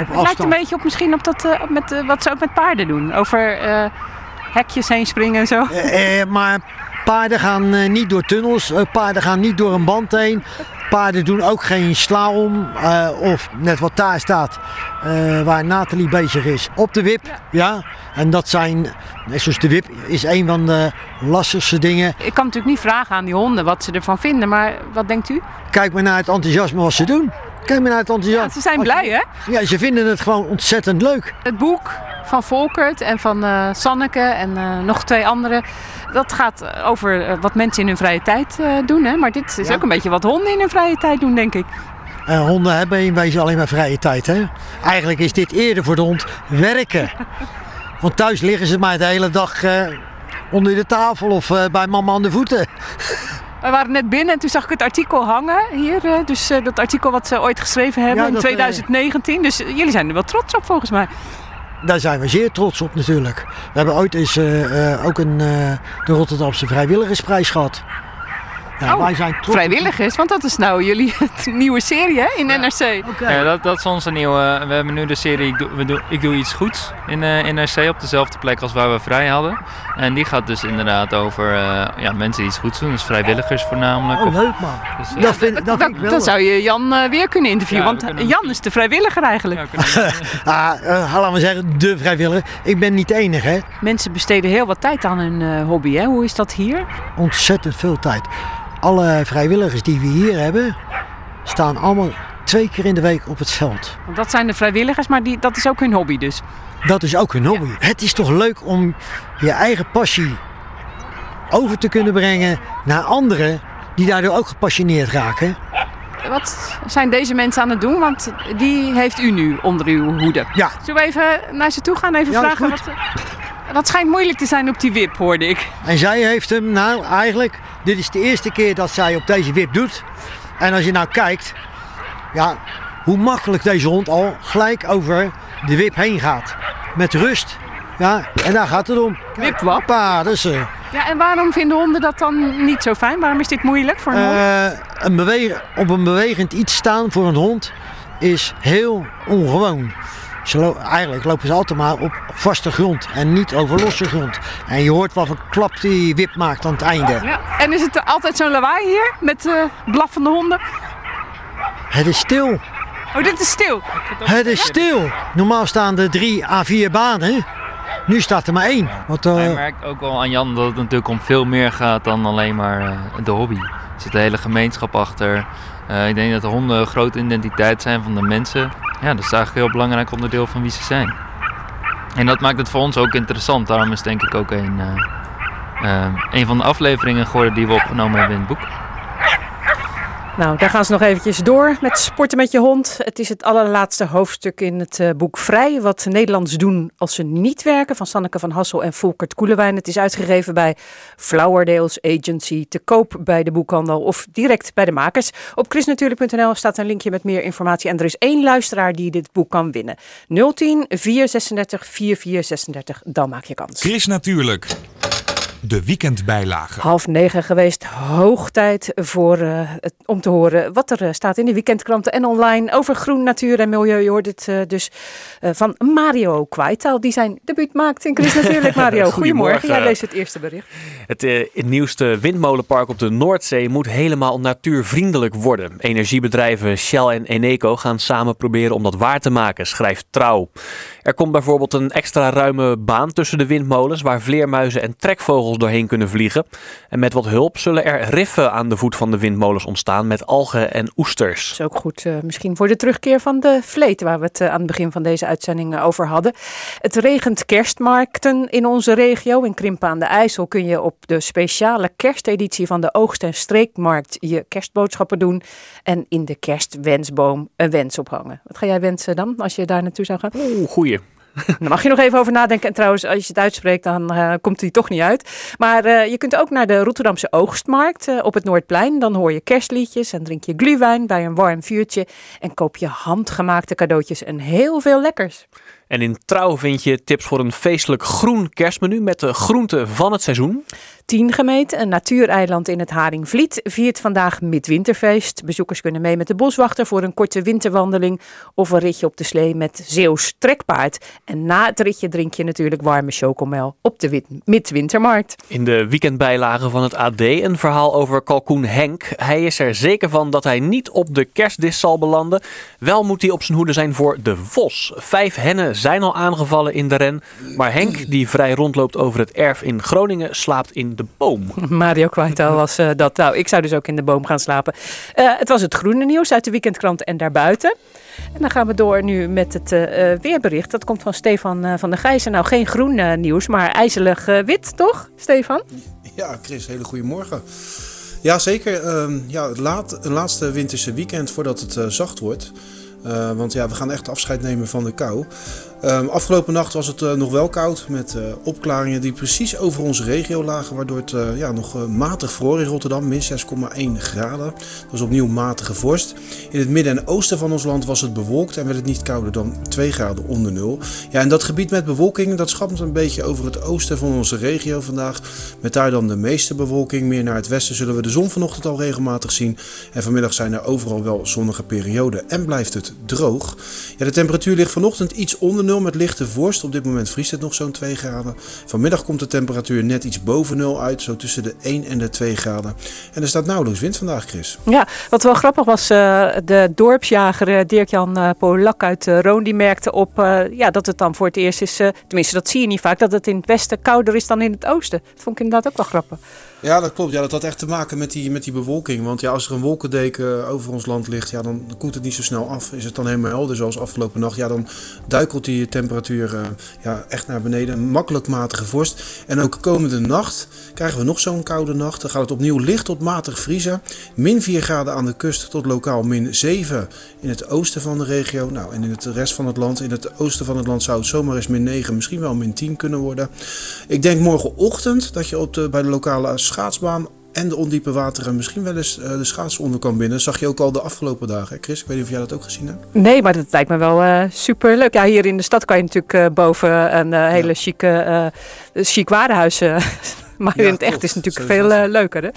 op Het lijkt een beetje op misschien op dat, eh, met, eh, wat ze ook met paarden doen. Over eh, hekjes heen springen en zo. Maar paarden gaan niet door tunnels, paarden gaan niet door een band heen. Paarden doen ook geen slalom eh, of net wat daar staat eh, waar Nathalie bezig is. Op de wip, ja. En dat zijn, net zoals de wip, is een van de lastigste dingen. Ik kan natuurlijk niet vragen aan die honden wat ze ervan vinden, maar wat denkt u? Kijk maar naar het enthousiasme wat ze doen. Kijk maar naar het enthousiasme. Ja, ze zijn blij, hè? Ja, ze vinden het gewoon ontzettend leuk. Het boek van Volkert en van eh, Sanneke en nog twee anderen. Dat gaat over eh, wat mensen in hun vrije tijd eh, doen. Hè? Maar dit is Ja. ook een beetje wat honden in hun vrije tijd doen, denk ik. En honden hebben in wezen alleen maar vrije tijd. Hè? Eigenlijk is dit eerder voor de hond werken. Want thuis liggen ze maar de hele dag eh, onder de tafel of eh, bij mama aan de voeten. We waren net binnen en toen zag ik het artikel hangen hier. eh, dus eh, dat artikel wat ze ooit geschreven hebben Ja, in dat, eh, 2019. Dus eh, jullie zijn er wel trots op volgens mij. Daar zijn we zeer trots op natuurlijk. We hebben ooit eens eh, eh, ook een, eh, de Rotterdamse Vrijwilligersprijs gehad. Nou, Oh, wij zijn trots Vrijwilligers, want dat is nou jullie nieuwe serie hè, in NRC. Oké. Ja, dat, dat is onze nieuwe. We hebben nu de serie Ik Doe, we doe, ik doe iets goeds in eh NRC op dezelfde plek als waar we vrij hadden. En die gaat dus inderdaad over eh, ja, mensen die iets goeds doen, dus vrijwilligers voornamelijk. Oh, Of- leuk man. dus, ja, dat vind, dat Dan, vind ik wel. dan zou je Jan eh, weer kunnen interviewen, want kunnen- Jan is de vrijwilliger eigenlijk. ja, kunnen- Ah, laten we zeggen, de vrijwilliger. Ik ben niet de enige. Hè. Mensen besteden heel wat tijd aan hun eh, hobby. Hè? Hoe is dat hier? Ontzettend veel tijd. Alle vrijwilligers die we hier hebben, staan allemaal twee keer in de week op het veld. Want dat zijn de vrijwilligers, maar die, dat is ook hun hobby dus. Dat is ook hun hobby. Het is toch leuk om je eigen passie over te kunnen brengen naar anderen die daardoor ook gepassioneerd raken. Wat zijn deze mensen aan het doen? Want die heeft u nu onder uw hoede. Ja, Zullen we even naar ze toe gaan? Even Ja, vragen wat... Dat schijnt moeilijk te zijn op die wip, hoorde ik. en zij heeft hem nou eigenlijk, dit is de eerste keer dat zij op deze wip doet. En als je nou kijkt, ja, hoe makkelijk deze hond al gelijk over de wip heen gaat. Met rust. Ja, en daar gaat het om. Wipwap. Dat is, eh, Ja, en waarom vinden honden dat dan niet zo fijn? Waarom is dit moeilijk voor een hond? Eh, een bewegen, op een bewegend iets staan voor een hond is heel ongewoon. Ze lo- eigenlijk lopen ze altijd maar op vaste grond en niet over losse grond. En je hoort wat voor klap die wip maakt aan het einde. Ja. En is het altijd zo'n lawaai hier met eh, blaffende honden? Het is stil. Oh, dit is stil. Het is stil. Normaal staan er drie A4 banen. Nu staat er maar één. Want, uh, je merkt ook wel aan Jan dat het natuurlijk om veel meer gaat dan alleen maar uh, de hobby. Er zit een hele gemeenschap achter. Uh, ik denk dat de honden een grote identiteit zijn van de mensen. Ja, dat is eigenlijk een heel belangrijk onderdeel van wie ze zijn. En dat maakt het voor ons ook interessant. Daarom is denk ik ook een, een van de afleveringen geworden die we opgenomen hebben in het boek. Nou, daar gaan ze nog eventjes door met sporten met je hond. Het is het allerlaatste hoofdstuk in het uh, boek Vrij. Wat Nederlanders doen als ze niet werken. Van Sanneke van Hassel en Volkert Koelewijn. Het is uitgegeven bij Flowerdales Agency. Te koop bij de boekhandel of direct bij de makers. Op chrisnatuurlijk.nl staat een linkje met meer informatie. En er is één luisteraar die dit boek kan winnen. 010 436 4436. Dan maak je kans. Chris Natuurlijk de weekendbijlage. Half negen geweest, hoog tijd voor, uh, het, om te horen wat er uh, staat in de weekendkranten en online over groen, natuur en milieu. Je hoort het uh, dus van Mario Kwijtaal, die zijn debuut maakt in Chris Natuurlijk. Mario, goedemorgen. Jij leest het eerste bericht. Het, het nieuwste windmolenpark op de Noordzee moet helemaal natuurvriendelijk worden. Energiebedrijven Shell en Eneco gaan samen proberen om dat waar te maken, schrijft Trouw. Er komt bijvoorbeeld een extra ruime baan tussen de windmolens waar vleermuizen en trekvogels doorheen kunnen vliegen. En met wat hulp zullen er riffen aan de voet van de windmolens ontstaan met algen en oesters. Dat is ook goed, uh, misschien voor de terugkeer van de vleet, waar we het uh, aan het begin van deze uitzending uh, over hadden. Het regent kerstmarkten in onze regio. In Krimpen aan de IJssel kun je op de speciale kersteditie van de Oogst- en Streekmarkt je kerstboodschappen doen. En in de kerstwensboom een wens ophangen. Wat ga jij wensen dan, als je daar naartoe zou gaan? Oeh, goeie. Daar mag je nog even over nadenken. En trouwens, als je het uitspreekt, dan uh, komt hij toch niet uit. Maar uh, je kunt ook naar de Rotterdamse Oogstmarkt uh, op het Noordplein. Dan hoor je kerstliedjes en drink je gluwijn bij een warm vuurtje. En koop je handgemaakte cadeautjes en heel veel lekkers. En in Trouw vind je tips voor een feestelijk groen kerstmenu met de groenten van het seizoen. Tiengemeet, een natuureiland in het Haringvliet, viert vandaag midwinterfeest. Bezoekers kunnen mee met de boswachter voor een korte winterwandeling of een ritje op de slee met Zeeuws trekpaard. En na het ritje drink je natuurlijk warme chocomel op de midwintermarkt. In de weekendbijlage van het AD een verhaal over kalkoen Henk. Hij is er zeker van dat hij niet op de kerstdis zal belanden. Wel moet hij op zijn hoede zijn voor de vos. Vijf hennen zijn al aangevallen in de ren. Maar Henk, die vrij rondloopt over het erf in Groningen, slaapt in de boom. Mario Kwijtaal was uh, dat. Nou, ik zou dus ook in de boom gaan slapen. Uh, het was het groene nieuws uit de weekendkrant en daarbuiten. En dan gaan we door nu met het uh, weerbericht. Dat komt van Stefan van der Gijzen. Nou, geen groen nieuws, maar ijzelig wit, toch, Stefan? Ja, Chris, hele goede morgen. Ja, zeker. Uh, ja, het laat, een laatste winterse weekend voordat het zacht wordt. Uh, want ja, we gaan echt afscheid nemen van de kou. Um, afgelopen nacht was het uh, nog wel koud met uh, opklaringen die precies over onze regio lagen. Waardoor het uh, ja, nog matig vroor in Rotterdam, min 6,1 graden. Dat was opnieuw matige vorst. In het midden en oosten van ons land was het bewolkt en werd het niet kouder dan 2 graden onder nul. Ja, en dat gebied met bewolking, dat schamt een beetje over het oosten van onze regio vandaag. Met daar dan de meeste bewolking. Meer naar het westen zullen we de zon vanochtend al regelmatig zien. En vanmiddag zijn er overal wel zonnige perioden en blijft het droog. Ja, de temperatuur ligt vanochtend iets onder nul met lichte vorst. Op dit moment vriest het nog zo'n 2 graden. Vanmiddag komt de temperatuur net iets boven nul uit, zo tussen de 1 en de 2 graden. En er staat nauwelijks wind vandaag, Chris. Ja, wat wel grappig was, uh, de dorpsjager Dirk-Jan uh, Polak uit Roon, die merkte op ja, dat het dan voor het eerst is, tenminste dat zie je niet vaak, dat het in het westen kouder is dan in het oosten. Dat vond ik inderdaad ook wel grappig. Ja, dat klopt. Ja, dat had echt te maken met die, met die bewolking. Want ja, als er een wolkendeken over ons land ligt, ja, dan koelt het niet zo snel af. Is het dan helemaal helder zoals afgelopen nacht, ja, dan duikelt die temperatuur uh, ja, echt naar beneden. Makkelijk matige vorst. En ook komende nacht krijgen we nog zo'n koude nacht. Dan gaat het opnieuw licht tot matig vriezen. Min 4 graden aan de kust tot lokaal min 7 in het oosten van de regio. Nou, en in het rest van het land, in het oosten van het land zou het zomaar eens min 9, misschien wel min 10 kunnen worden. Ik denk morgenochtend dat je op de, bij de lokale schaatsbaan en de ondiepe wateren misschien wel eens uh, de kan binnen. Dat zag je ook al de afgelopen dagen. Chris, ik weet niet of jij dat ook gezien hebt. Nee, maar dat lijkt me wel uh, super leuk. Ja, hier in de stad kan je natuurlijk uh, boven een hele ja. chique, chic warenhuis. maar ja, in het echt is het natuurlijk veel leuker. Hè?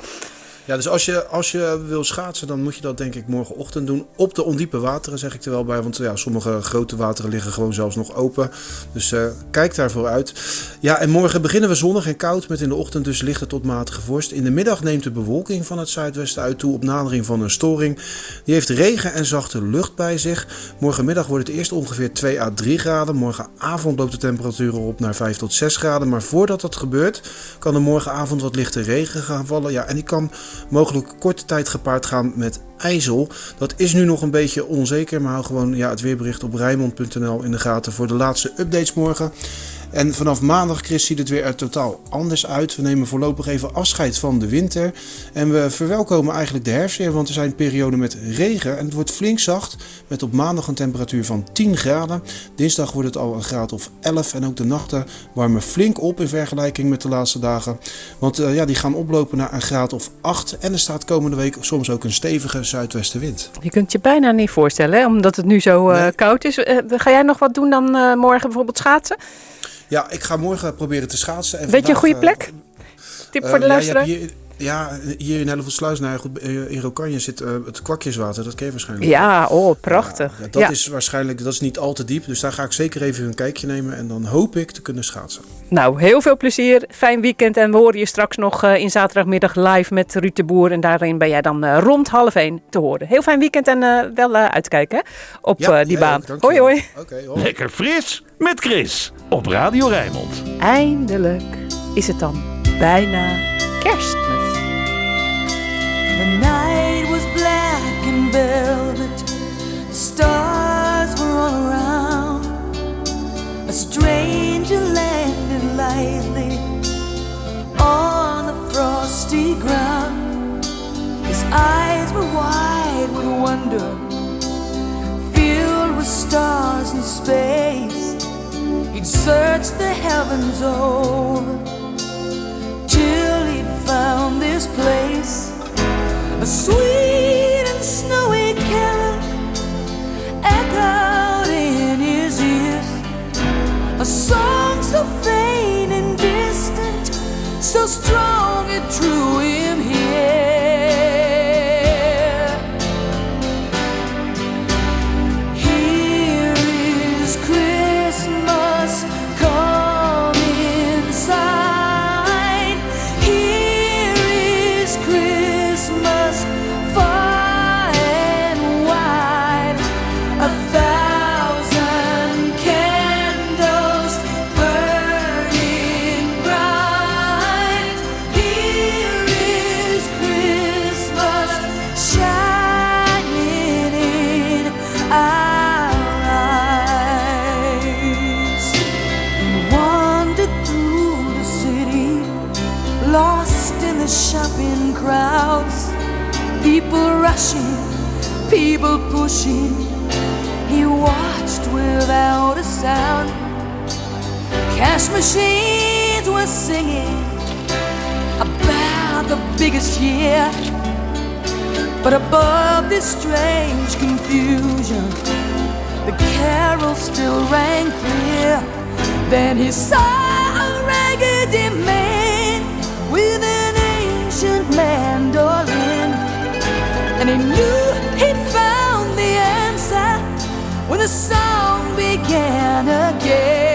Ja, dus als je, als je wil schaatsen, dan moet je dat denk ik morgenochtend doen. Op de ondiepe wateren, zeg ik er wel bij. Want ja, sommige grote wateren liggen gewoon zelfs nog open. Dus eh, kijk daarvoor uit. Ja, en morgen beginnen we zonnig en koud. Met in de ochtend dus lichte tot matige vorst. In de middag neemt de bewolking van het zuidwesten uit toe op nadering van een storing. Die heeft regen en zachte lucht bij zich. Morgenmiddag wordt het eerst ongeveer 2 à 3 graden. Morgenavond loopt de temperatuur op naar 5 tot 6 graden. Maar voordat dat gebeurt, kan er morgenavond wat lichte regen gaan vallen. Ja, en die kan mogelijk korte tijd gepaard gaan met ijzel. Dat is nu nog een beetje onzeker, maar hou gewoon ja, het weerbericht op rijmond.nl in de gaten voor de laatste updates morgen. En vanaf maandag, Chris, ziet het weer er totaal anders uit. We nemen voorlopig even afscheid van de winter. En we verwelkomen eigenlijk de herfst weer, want er zijn perioden met regen. En het wordt flink zacht, met op maandag een temperatuur van 10 graden. Dinsdag wordt het al een graad of 11. En ook de nachten warmen flink op in vergelijking met de laatste dagen. Want uh, ja, die gaan oplopen naar een graad of 8. En er staat komende week soms ook een stevige zuidwestenwind. Je kunt je bijna niet voorstellen, hè? omdat het nu zo uh, nee. koud is. Uh, ga jij nog wat doen dan morgen bijvoorbeeld schaatsen? Ja, ik ga morgen proberen te schaatsen. En Weet je een goede plek? Tip voor de uh, luisteraar? Ja, ja, hier in Hellevoetsluis, nou goed, in Rokanje zit uh, het kwakjeswater. Dat ken je waarschijnlijk. Ja, oh, prachtig. Ja, dat ja. is waarschijnlijk, dat is niet al te diep. Dus daar ga ik zeker even een kijkje nemen. En dan hoop ik te kunnen schaatsen. Nou, heel veel plezier. Fijn weekend. En we horen je straks nog uh, in zaterdagmiddag live met Ruud de Boer. En daarin ben jij dan uh, rond half één te horen. Heel fijn weekend en uh, wel uitkijken op die baan. Ook, hoi, hoi. Okay, hoi. Lekker fris met Chris op Radio Rijnmond. Eindelijk is het dan bijna kerstmis. The night was black and velvet. The stars were all around. A stranger landed lightly on the frosty ground. His eyes were wide with wonder, filled with stars in space. He'd searched the heavens over till he'd found this place. Sweet and snowy carol echoed in his ears. A song so faint and distant, so strong it drew him people pushing. He watched without a sound. Cash machines were singing about the biggest year. But above this strange confusion, the carol still rang clear. Then he saw a raggedy man with an ancient mandolin. And he knew the song began again.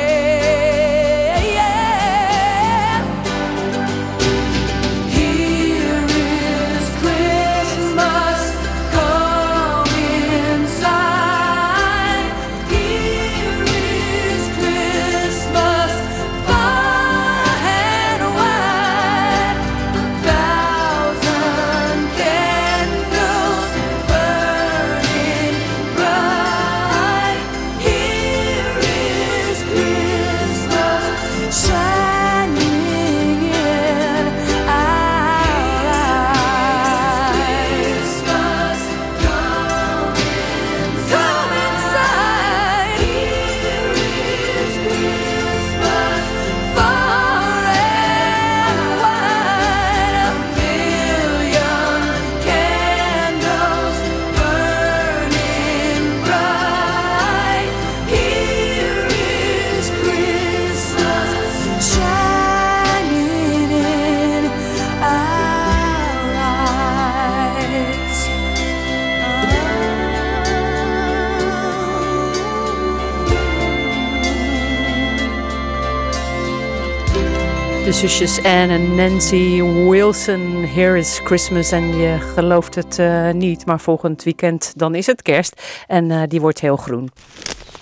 Zusjes Anne en Nancy Wilson, Here is Christmas. En je gelooft het eh, niet, maar volgend weekend dan is het kerst. En eh, die wordt heel groen.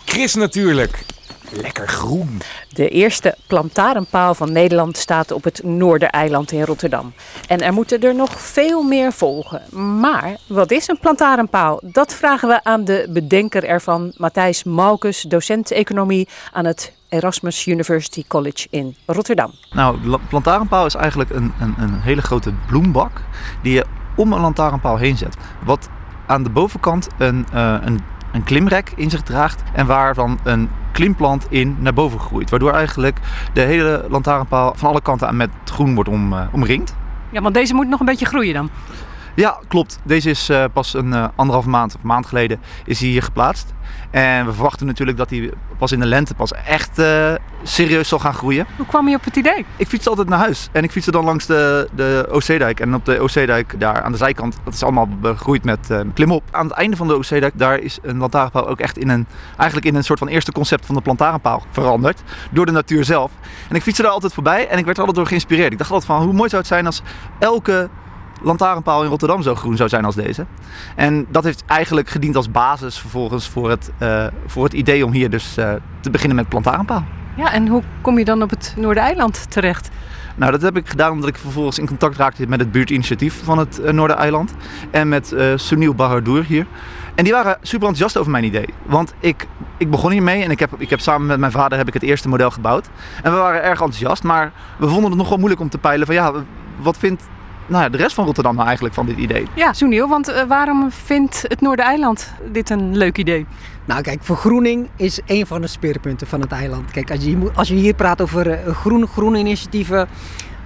Chris natuurlijk. Lekker groen. De eerste plantarenpaal van Nederland staat op het Noordereiland in Rotterdam. En er moeten er nog veel meer volgen. Maar wat is een plantarenpaal? Dat vragen we aan de bedenker ervan, Matthijs Malkus, docent economie aan het Erasmus University College in Rotterdam. Nou, lantaarnpaal is eigenlijk een, een, een hele grote bloembak die je om een lantaarnpaal heen zet. Wat aan de bovenkant een, eh, een, een klimrek in zich draagt en waar dan een klimplant in naar boven groeit. Waardoor eigenlijk de hele lantaarnpaal van alle kanten aan met groen wordt om, eh, omringd. Ja, want deze moet nog een beetje groeien dan. Ja, klopt. Deze is eh, pas een eh, anderhalf maand of maand geleden is hij hier geplaatst. En we verwachten natuurlijk dat hij pas in de lente pas echt eh, serieus zal gaan groeien. Hoe kwam je op het idee? Ik fiets altijd naar huis en ik fietste dan langs de, de Oostzeedijk. En op de Oostzeedijk, daar aan de zijkant, dat is allemaal begroeid met klimop. Aan het einde van de Oostzeedijk, daar is een lantaarnpaal ook echt in een, eigenlijk in een soort van eerste concept van de plantaarnpaal veranderd. Door de natuur zelf. En ik fietste daar altijd voorbij en ik werd er altijd door geïnspireerd. Ik dacht altijd van, hoe mooi zou het zijn als elke lantaarnpaal in Rotterdam zo groen zou zijn als deze. En dat heeft eigenlijk gediend als basis vervolgens voor het, eh, voor het idee om hier dus eh, te beginnen met plantaarnpaal. Ja, en hoe kom je dan op het Noordereiland terecht? Nou, dat heb ik gedaan omdat ik vervolgens in contact raakte met het buurtinitiatief van het uh, Noordereiland. En met uh, Sunil Bahadur hier. En die waren super enthousiast over mijn idee. Want ik, ik begon hiermee en ik heb, ik heb samen met mijn vader heb ik het eerste model gebouwd. En we waren erg enthousiast, maar we vonden het nogal moeilijk om te peilen van ja, wat vindt nou ja, de rest van Rotterdam nou eigenlijk van dit idee? Ja, Soeniel, want uh, waarom vindt het Noordereiland dit een leuk idee? Nou kijk, vergroening is een van de speerpunten van het eiland. Kijk, als je, als je hier praat over uh, groen, groene initiatieven,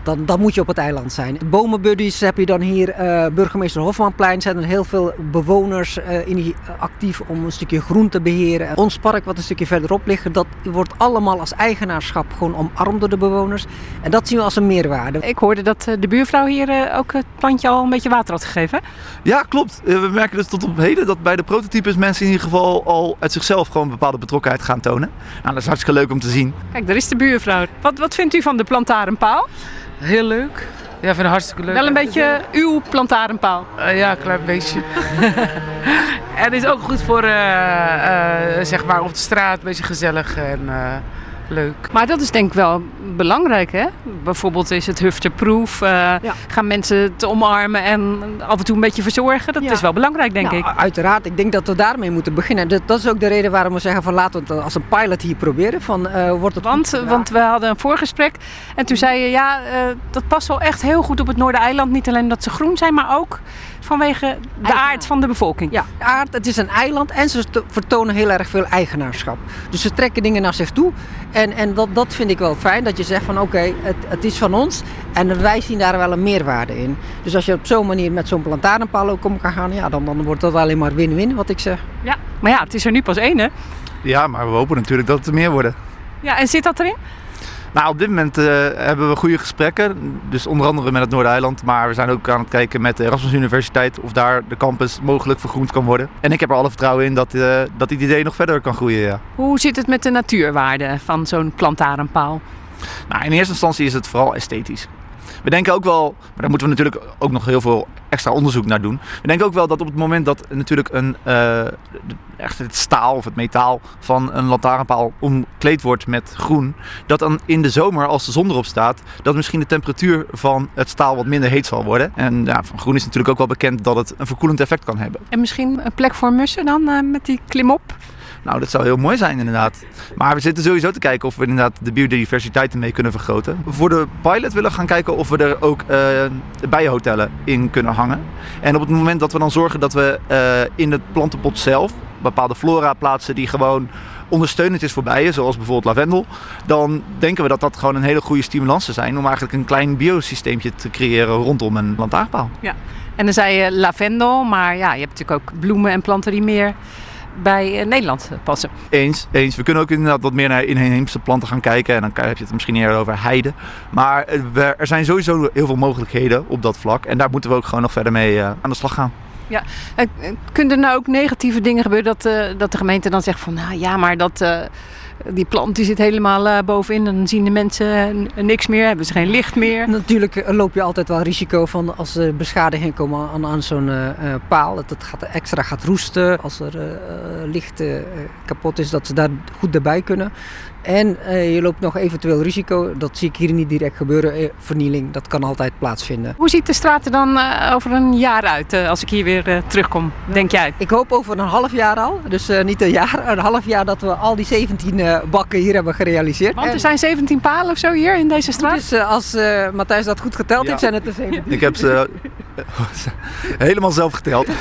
dan, dan moet je op het eiland zijn. Bomenbuddies heb je dan hier, uh, burgemeester Hofmanplein, zijn er heel veel bewoners uh, in die, actief om een stukje groen te beheren. Ons park, wat een stukje verderop ligt, dat wordt allemaal als eigenaarschap gewoon omarmd door de bewoners. En dat zien we als een meerwaarde. Ik hoorde dat de buurvrouw hier ook het plantje al een beetje water had gegeven. Ja, klopt. we merken dus tot op heden dat bij de prototypes mensen in ieder geval al uit zichzelf gewoon bepaalde betrokkenheid gaan tonen. Nou, dat is hartstikke leuk om te zien. Kijk, daar is de buurvrouw. Wat, wat vindt u van de plantarenpaal? Heel leuk. Ja, vind het hartstikke leuk. Wel een beetje uw plantarenpaal. Uh, ja, een klein beetje. en het is ook goed voor, uh, uh, zeg maar, op de straat, een beetje gezellig en leuk. Maar dat is denk ik wel belangrijk, hè? Bijvoorbeeld is het hufterproof. Ja. Gaan mensen het omarmen en af en toe een beetje verzorgen. Dat ja. is wel belangrijk, denk nou, ik. Uiteraard. Ik denk dat we daarmee moeten beginnen. Dat, dat, is ook de reden waarom we zeggen van laten we het als een pilot hier proberen. Van, wordt het want, want we hadden een voorgesprek en toen zei je ja, dat past wel echt heel goed op het Noordereiland. Niet alleen dat ze groen zijn, maar ook vanwege de aard van de bevolking. Ja, aard, het is een eiland en ze vertonen heel erg veel eigenaarschap. Dus ze trekken dingen naar zich toe. En, en dat, dat vind ik wel fijn, dat je zegt van oké, okay, het, het is van ons en wij zien daar wel een meerwaarde in. Dus als je op zo'n manier met zo'n plantaarnpaal ook om kan gaan, ja, dan, dan wordt dat alleen maar win-win wat ik zeg. Ja, maar ja, het is er nu pas één hè? Ja, maar we hopen natuurlijk dat het er meer worden. Ja, en zit dat erin? Nou, op dit moment uh, hebben we goede gesprekken. Dus onder andere met het Noordeiland. Maar we zijn ook aan het kijken met de Erasmus Universiteit of daar de campus mogelijk vergroend kan worden. En ik heb er alle vertrouwen in dat, uh, dat dit idee nog verder kan groeien. Ja. Hoe zit het met de natuurwaarde van zo'n plantarenpaal? Nou, in eerste instantie is het vooral esthetisch. We denken ook wel, maar daar moeten we natuurlijk ook nog heel veel extra onderzoek naar doen. We denken ook wel dat op het moment dat natuurlijk een, uh, echt het staal of het metaal van een lantaarnpaal omkleed wordt met groen, dat dan in de zomer als de zon erop staat, dat misschien de temperatuur van het staal wat minder heet zal worden. En ja, van groen is natuurlijk ook wel bekend dat het een verkoelend effect kan hebben. En misschien een plek voor mussen dan uh, met die klimop? Nou, dat zou heel mooi zijn inderdaad. Maar we zitten sowieso te kijken of we inderdaad de biodiversiteit ermee kunnen vergroten. Voor de pilot willen we gaan kijken of we er ook uh, bijenhotellen in kunnen hangen. En op het moment dat we dan zorgen dat we uh, in het plantenpot zelf bepaalde flora plaatsen die gewoon ondersteunend is voor bijen, zoals bijvoorbeeld lavendel, dan denken we dat dat gewoon een hele goede stimulans zou zijn om eigenlijk een klein biosysteempje te creëren rondom een lantaarnpaal. Ja, en dan zei je lavendel, maar ja, je hebt natuurlijk ook bloemen en planten die meer bij Nederland passen. Eens, eens. We kunnen ook inderdaad wat meer naar inheemse planten gaan kijken. En dan heb je het misschien eerder over heide. Maar er zijn sowieso heel veel mogelijkheden op dat vlak. En daar moeten we ook gewoon nog verder mee aan de slag gaan. Ja, kunnen er nou ook negatieve dingen gebeuren dat, dat de gemeente dan zegt van nou ja, maar dat, Die plant die zit helemaal eh, bovenin. Dan zien de mensen eh, niks meer, hebben ze geen licht meer. Natuurlijk eh, loop je altijd wel risico van als er beschadigingen komen aan, aan zo'n paal. Dat het gaat, extra gaat roesten. Als er licht kapot is, dat ze daar goed erbij kunnen. En je loopt nog eventueel risico. Dat zie ik hier niet direct gebeuren. Vernieling, dat kan altijd plaatsvinden. Hoe ziet de straat er dan over een jaar uit als ik hier weer terugkom, denk jij? Ik hoop over een half jaar al. Dus niet een jaar, een half jaar dat we al die 17 eh, bakken hier hebben gerealiseerd. Want er zijn 17 palen of zo hier in deze straat? Dus eh, als eh, Matthijs dat goed geteld heeft, zijn het er 17. Ik heb ze eh, helemaal zelf geteld.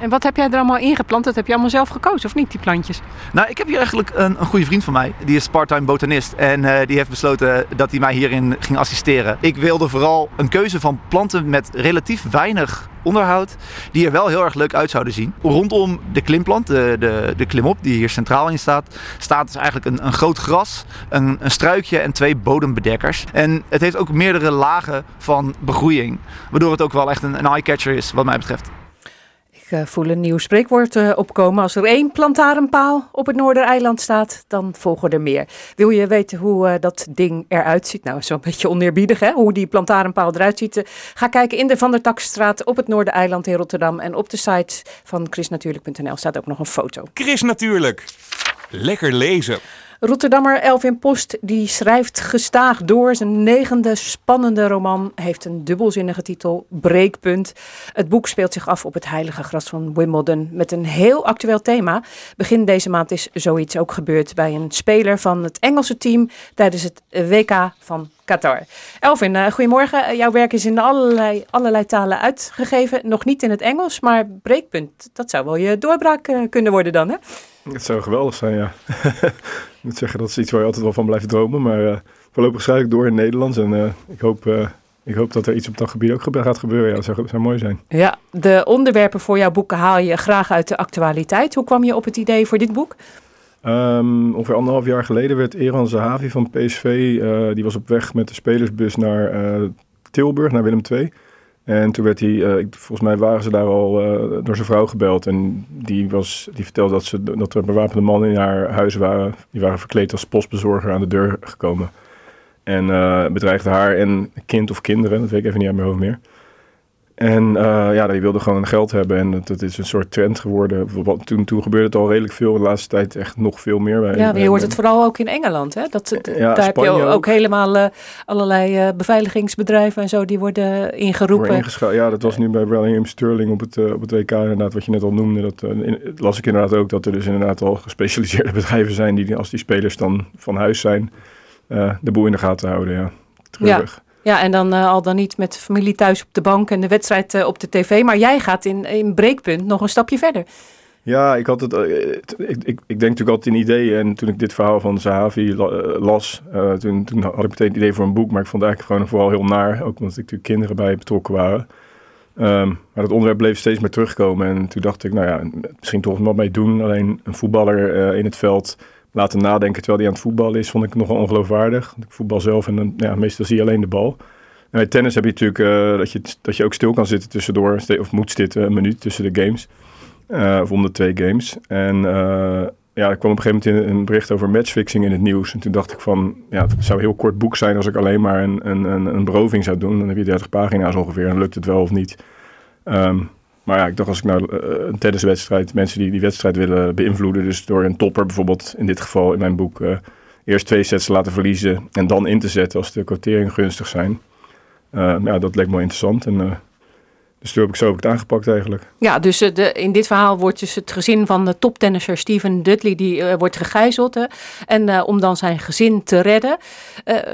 En wat heb jij er allemaal ingeplant? Dat heb je allemaal zelf gekozen, of niet, die plantjes? Nou, ik heb hier eigenlijk een, een goede vriend van mij. Die is part-time botanist. En eh, die heeft besloten dat hij mij hierin ging assisteren. Ik wilde vooral een keuze van planten met relatief weinig onderhoud. Die er wel heel erg leuk uit zouden zien. Rondom de klimplant, de, de, de klimop die hier centraal in staat, staat dus eigenlijk een, een groot gras, een, een struikje en twee bodembedekkers. En het heeft ook meerdere lagen van begroeiing. Waardoor het ook wel echt een, een eye-catcher is wat mij betreft. Ik eh, voel een nieuw spreekwoord eh, opkomen. Als er één plantarenpaal op het Noordereiland staat, dan volgen er meer. Wil je weten hoe eh, dat ding eruit ziet? Nou, zo'n beetje oneerbiedig, hè? Hoe die plantarenpaal eruit ziet. Ga kijken in de Van der Takstraat op het Noordereiland in Rotterdam. En op de site van chrisnatuurlijk.nl staat ook nog een foto. Chris Natuurlijk. Lekker lezen. Rotterdammer Elvin Post die schrijft gestaag door. Zijn negende spannende roman heeft een dubbelzinnige titel, Breekpunt. Het boek speelt zich af op het heilige gras van Wimbledon met een heel actueel thema. Begin deze maand is zoiets ook gebeurd bij een speler van het Engelse team tijdens het WK van Qatar. Elvin, eh, goedemorgen. Eh, Jouw werk is in allerlei, allerlei talen uitgegeven. Nog niet in het Engels, maar Breekpunt, dat zou wel je doorbraak eh, kunnen worden dan, hè? Het zou geweldig zijn, ja. ik moet zeggen, dat is iets waar je altijd wel van blijft dromen. Maar eh, voorlopig schrijf ik door in Nederlands. En eh, ik, hoop, eh, ik hoop dat er iets op dat gebied ook gaat gebeuren. Ja, dat zou, zou mooi zijn. Ja, de onderwerpen voor jouw boeken haal je graag uit de actualiteit. Hoe kwam je op het idee voor dit boek? Ehm, ongeveer anderhalf jaar geleden werd Eran Zahavi van PSV... die was op weg met de spelersbus naar Tilburg, naar Willem II. En toen werd hij, eh, volgens mij waren ze daar al eh, door zijn vrouw gebeld. En die, was, die vertelde dat, ze, dat er bewapende mannen in haar huis waren. Die waren verkleed als postbezorger aan de deur gekomen. En eh, bedreigde haar en kind of kinderen, dat weet ik even niet uit mijn hoofd meer. En eh, ja, die wilden gewoon geld hebben en dat, dat is een soort trend geworden. Wat- Toen, toen gebeurde het al redelijk veel, de laatste tijd echt nog veel meer. Bij, Ja, maar je hoort het vooral ook in Engeland. Hè? Dat, Ja, daar heb je ook, ook. helemaal eh, allerlei eh, beveiligingsbedrijven en zo die worden ingeroepen. Ja, dat was nu bij Bellingham Sterling op het, eh, op het WK inderdaad, wat je net al noemde. Dat, eh, in- las ik inderdaad ook dat er dus inderdaad al gespecialiseerde bedrijven zijn die als die spelers dan van huis zijn, eh, de boel in de gaten houden. Ja, ja. treurig. ja, en dan eh, al dan niet met familie thuis op de bank en de wedstrijd eh, op de tv. Maar jij gaat in, in breekpunt nog een stapje verder. Ja, ik had het. eh, ik, ik, ik denk natuurlijk altijd in ideeën. En toen ik dit verhaal van Zahavi la- las, toen, toen had ik meteen het idee voor een boek. Maar ik vond het eigenlijk gewoon vooral heel naar. Ook omdat ik natuurlijk kinderen bij betrokken waren. Ehm, maar dat onderwerp bleef steeds meer terugkomen. En toen dacht ik, nou ja, misschien toch wat mee doen. Alleen een voetballer in het veld laten nadenken terwijl hij aan het voetballen is, vond ik nogal ongeloofwaardig. Ik voetbal zelf en dan, ja, meestal zie je alleen de bal. En bij tennis heb je natuurlijk eh, dat, je, dat je ook stil kan zitten tussendoor, of moet zitten een minuut tussen de games. Eh, of om de twee games. En eh, ja, er kwam op een gegeven moment een bericht over matchfixing in het nieuws. En toen dacht ik van, ja, het zou een heel kort boek zijn als ik alleen maar een, een, een, een beroving zou doen. Dan heb je 30 pagina's ongeveer en lukt het wel of niet. Ehm, maar ja, ik dacht als ik nou eh, een tenniswedstrijd, mensen die die wedstrijd willen beïnvloeden, dus door een topper bijvoorbeeld, in dit geval in mijn boek, eh, eerst twee sets te laten verliezen en dan in te zetten als de quoteringen gunstig zijn. Eh, ja, dat leek me interessant. En, dus toen heb ik zo heb het aangepakt eigenlijk. Ja, dus de, in dit verhaal wordt dus het gezin van de toptennisser Steven Dudley, die wordt gegijzeld. En om dan zijn gezin te redden,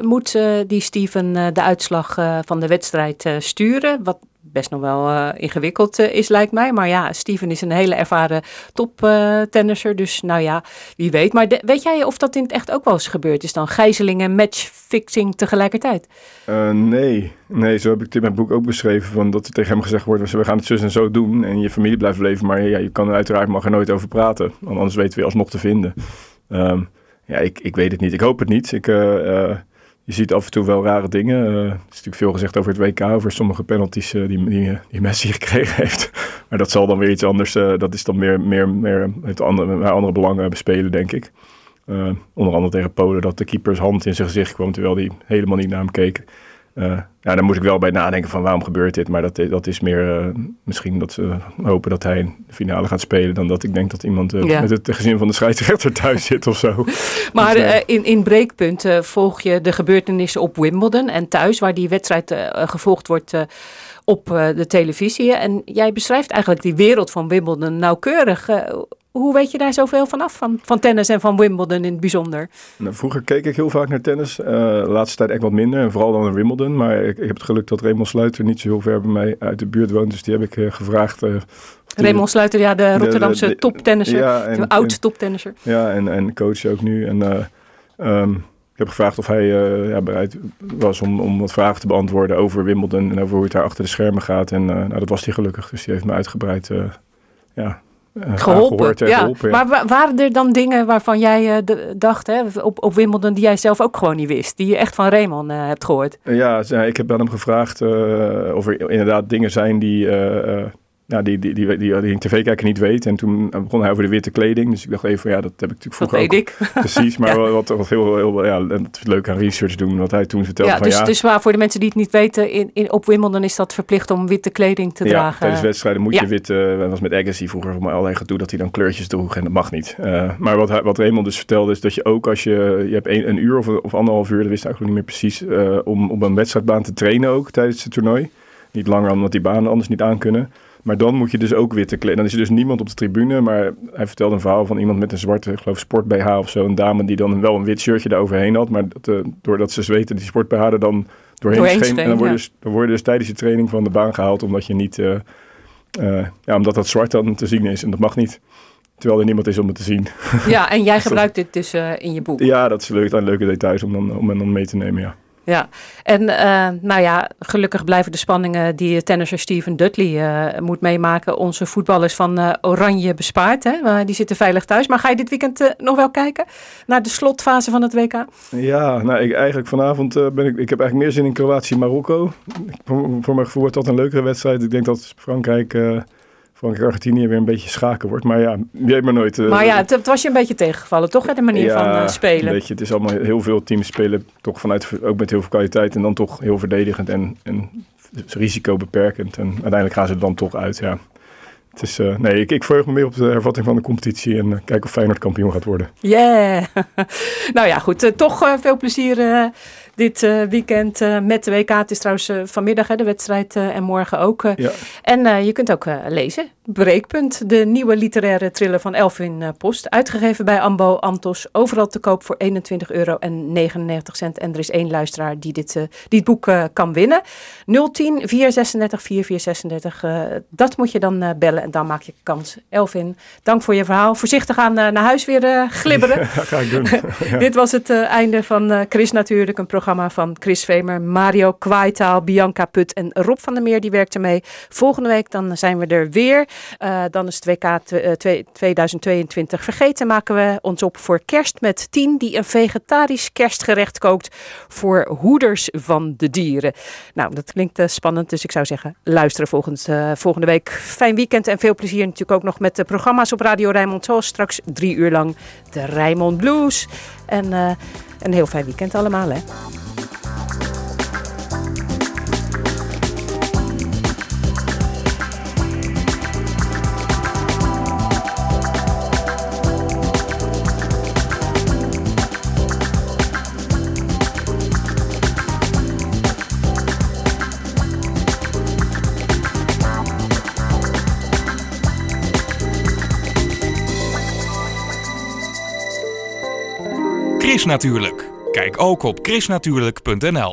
moet die Steven de uitslag van de wedstrijd sturen. Wat best nog wel eh, ingewikkeld eh, is, lijkt mij. Maar ja, Steven is een hele ervaren toptennisser. dus nou ja, wie weet. Maar weet jij of dat in het echt ook wel eens gebeurd is dan? Gijzeling en matchfixing tegelijkertijd? Eh, nee. nee, zo heb ik het in mijn boek ook beschreven. Van dat er tegen hem gezegd wordt, we gaan het zus en zo doen. En je familie blijft leven, maar ja, je kan er uiteraard mag er nooit over praten. Want anders weten we je alsnog te vinden. Ehm, ja, ik, ik weet het niet. Ik hoop het niet. Ik, eh, eh, je ziet af en toe wel rare dingen. Eh, er is natuurlijk veel gezegd over het WK, over sommige penalties eh, die, die, die Messi gekregen heeft. Maar dat zal dan weer iets anders. eh, dat is dan meer, meer, meer met andere, andere belangen bespelen, denk ik. Onder andere tegen Polen, dat de keepers hand in zijn gezicht kwam terwijl hij helemaal niet naar hem keek. Eh, ja, daar moet ik wel bij nadenken van waarom gebeurt dit. Maar dat, dat is meer eh, misschien dat ze hopen dat hij in de finale gaat spelen... dan dat ik denk dat iemand eh, Ja. met het gezin van de scheidsrechter thuis zit of zo. Maar Dus, eh, eh, in, in Breekpunt eh, volg je de gebeurtenissen op Wimbledon en thuis, waar die wedstrijd eh, gevolgd wordt eh, op eh, de televisie. En jij beschrijft eigenlijk die wereld van Wimbledon nauwkeurig. Hoe weet je daar zoveel van af, van, van tennis en van Wimbledon in het bijzonder? Nou, vroeger keek ik heel vaak naar tennis. Eh, de laatste tijd echt wat minder. En vooral dan in Wimbledon. Maar ik, ik heb het geluk dat Raymond Sluiter niet zo heel ver bij mij uit de buurt woont. Dus die heb ik eh, gevraagd. die- Raymond Sluiter, ja, de Rotterdamse toptennisser, ja, de oud en- toptennisser. Ja, en, en coach ook nu. En eh, ehm, ik heb gevraagd of hij ja, bereid was om, om wat vragen te beantwoorden over Wimbledon. En over hoe het daar achter de schermen gaat. En nou, dat was hij gelukkig. Dus die heeft me uitgebreid ja, Geholpen, aangehoord en ja. geholpen. ja. Maar wa- waren er dan dingen waarvan jij eh, dacht, hè, op, op Wimbledon, die jij zelf ook gewoon niet wist? Die je echt van Raymond eh, hebt gehoord? Ja, ik heb aan hem gevraagd eh, of er inderdaad dingen zijn die, eh, nou, die, die, die, die, die tv-kijker niet weet. En toen begon hij over de witte kleding. Dus ik dacht even, ja, dat heb ik natuurlijk Dat vroeger weet ook. ik. Precies, maar Ja. wat, wat, heel, heel, ja, en dat leuk aan research doen, wat hij toen vertelde Ja, van dus, ja... dus waar voor de mensen die het niet weten, in, in, op Wimbledon is dat verplicht om witte kleding te ja, dragen. tijdens wedstrijden moet Ja. je wit. eh dat was met Agassi vroeger maar allerlei gedoe dat hij dan kleurtjes droeg en dat mag niet. Eh, maar wat, hij, wat Raymond dus vertelde is dat je ook als je, je hebt een, een uur of, of anderhalf uur, dat wist ik eigenlijk niet meer precies, eh, om op een wedstrijdbaan te trainen ook tijdens het toernooi. Niet langer omdat die banen anders niet aankunnen. Maar dan moet je dus ook witte kleding. Dan is er dus niemand op de tribune, maar hij vertelde een verhaal van iemand met een zwarte, ik geloof sport BH of zo, een dame die dan wel een wit shirtje daaroverheen had, maar dat, eh, doordat ze zweten die sport BH er dan doorheen, Doorheen scheen. scheen, en dan word, je ja. dus, dan word je dus tijdens je training van de baan gehaald omdat je niet... eh, eh, ja, omdat dat zwart dan te zien is en dat mag niet. Terwijl er niemand is om het te zien. Ja, en jij gebruikt dit dus in je boek. Ja, dat is leuk. Dat zijn leuke details om dan, om dan mee te nemen, ja. Ja, en eh, nou ja, gelukkig blijven de spanningen die tennisser Steven Dudley eh, moet meemaken. Onze voetballers van eh, Oranje bespaard, hè? Eh, die zitten veilig thuis. Maar ga je dit weekend eh, nog wel kijken naar de slotfase van het WK? Ja, nou, ik, eigenlijk vanavond eh, ben ik... Ik heb eigenlijk meer zin in Kroatië-Marokko. Voor, voor mijn gevoel wordt dat een leukere wedstrijd. Ik denk dat Frankrijk... Frankrijk-Argentinië weer een beetje schaken wordt. Maar ja, je weet maar nooit. eh, maar ja, het, het was je een beetje tegengevallen, toch? Hè? De manier van eh, spelen. Beetje, het is allemaal heel veel teams spelen toch vanuit ook met heel veel kwaliteit en dan toch heel verdedigend en, en risico beperkend. En uiteindelijk gaan ze er dan toch uit. Ja. Het is, eh, nee, ik, ik verheug me meer op de hervatting van de competitie en uh, kijken of Feyenoord kampioen gaat worden. Yeah! nou ja, goed. Uh, toch veel plezier dit weekend met de WK. Het is trouwens vanmiddag hè, de wedstrijd en morgen ook. Ja. En je kunt ook lezen. Breekpunt, de nieuwe literaire thriller van Elvin Post. Uitgegeven bij Ambo Antos. Overal te koop voor 21 euro en 99 cent. En er is één luisteraar die dit, die het boek kan winnen. 010 436 4436. Uh, dat moet je dan uh, en dan maak je kans. Elvin, dank voor je verhaal. Voorzichtig aan uh, naar huis weer uh, glibberen. Ja, ga ik doen. ja. Dit was het uh, einde van Chris natuurlijk. Een programma van Chris Vemer, Mario Kwaaitaal, Bianca Put en Rob van der Meer. Die werkte mee. Volgende week dan zijn we er weer. Dan is het WK 2022 vergeten. Maken we ons op voor kerst met Tien. Die een vegetarisch kerstgerecht kookt voor hoeders van de dieren. Nou, dat klinkt spannend. Dus ik zou zeggen, luisteren volgend, uh, volgende week. Fijn weekend en veel plezier natuurlijk ook nog met de programma's op Radio Rijnmond. Zoals straks drie uur lang de Rijnmond Blues. En uh, een heel fijn weekend allemaal, hè. Chris natuurlijk. Kijk ook op chrisnatuurlijk.nl